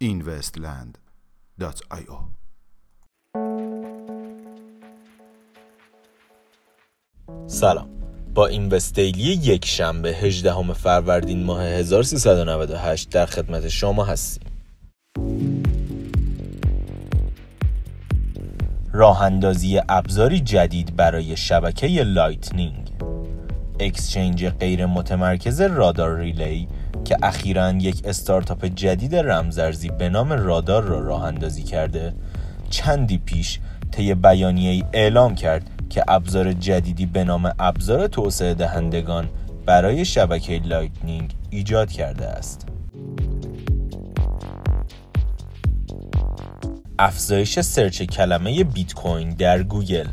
investland.io سلام. با Invest Daily یک شنبه 18 فروردین ماه 1398 در خدمت شما هستیم. راه اندازی ابزاری جدید برای شبکه Lightning exchange غیر متمرکز Radar Relay که اخیرا یک استارتاپ جدید رمزارزی به نام Radar را راه اندازی کرده چندی پیش طی بیانیه ای اعلام کرد که ابزار جدیدی به نام ابزار توسعه دهندگان برای شبکه Lightning ایجاد کرده است. افزایش سرچ کلمه بیت کوین در گوگل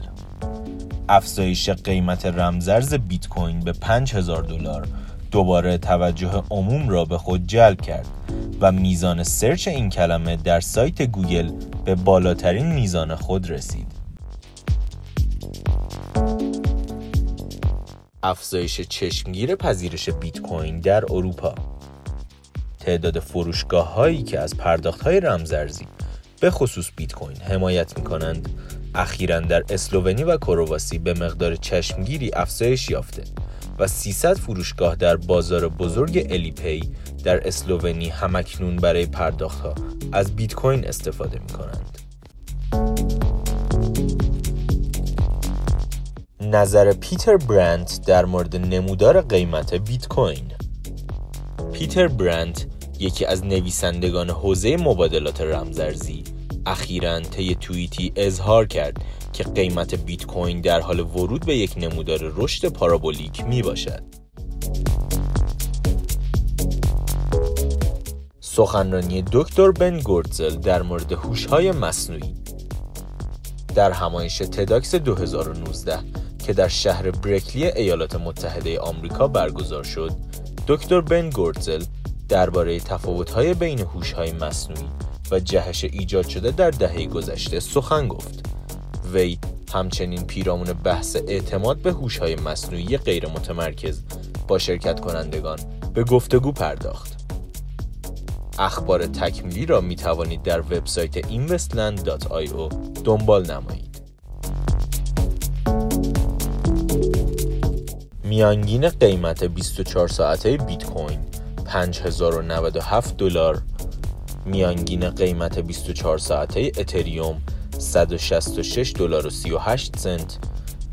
افزایش قیمت رمزرز بیت کوین به 5000 دلار دوباره توجه عموم را به خود جلب کرد و میزان search این کلمه در سایت گوگل به بالاترین میزان خود رسید. افزایش چشمگیر پذیرش بیت کوین در اروپا تعداد فروشگاه هایی که از پرداخت های رمزارزی به خصوص بیت کوین حمایت می کنند اخیرا در اسلوونی و کرواسی به مقدار چشمگیری افزایش یافته و 300 فروشگاه در بازار بزرگ الیپی در اسلوونی همکنون برای پرداخت ها از بیت کوین استفاده می کنند. نظر پیتر برند در مورد نمودار قیمت بیت کوین پیتر برند یکی از نویسندگان حوزه مبادلات رمزارزی اخیرا طی توییتی اظهار کرد که قیمت بیت کوین در حال ورود به یک نمودار رشد پارابولیک می باشد. سخنرانی دکتر بن گورتزل در مورد هوش‌های مصنوعی در همایش تداکس 2019 که در شهر برکلی ایالات متحده آمریکا برگزار شد، دکتر بن گورتزل درباره تفاوت‌های بین هوش‌های مصنوعی و جهش ایجاد شده در دهه گذشته سخن گفت. وی همچنین پیرامون بحث اعتماد به هوش‌های مصنوعی غیر متمرکز با شرکت کنندگان به گفتگو پرداخت. اخبار تکمیلی را می توانید در وبسایت investland.io دنبال نمایید. میانگین قیمت 24 ساعته بیت کوین 5097 دلار میانگین قیمت 24 ساعته اتریوم 166 دلار و 38 سنت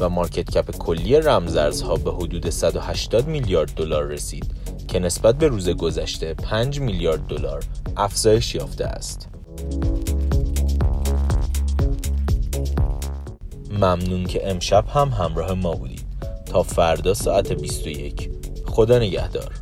و مارکت کپ کلی رمزارزها به حدود 180 میلیارد دلار رسید که نسبت به روز گذشته 5 میلیارد دلار افزایش یافته است. ممنون که امشب هم همراه ما بودید. تا فردا ساعت 21 خدا نگهدار.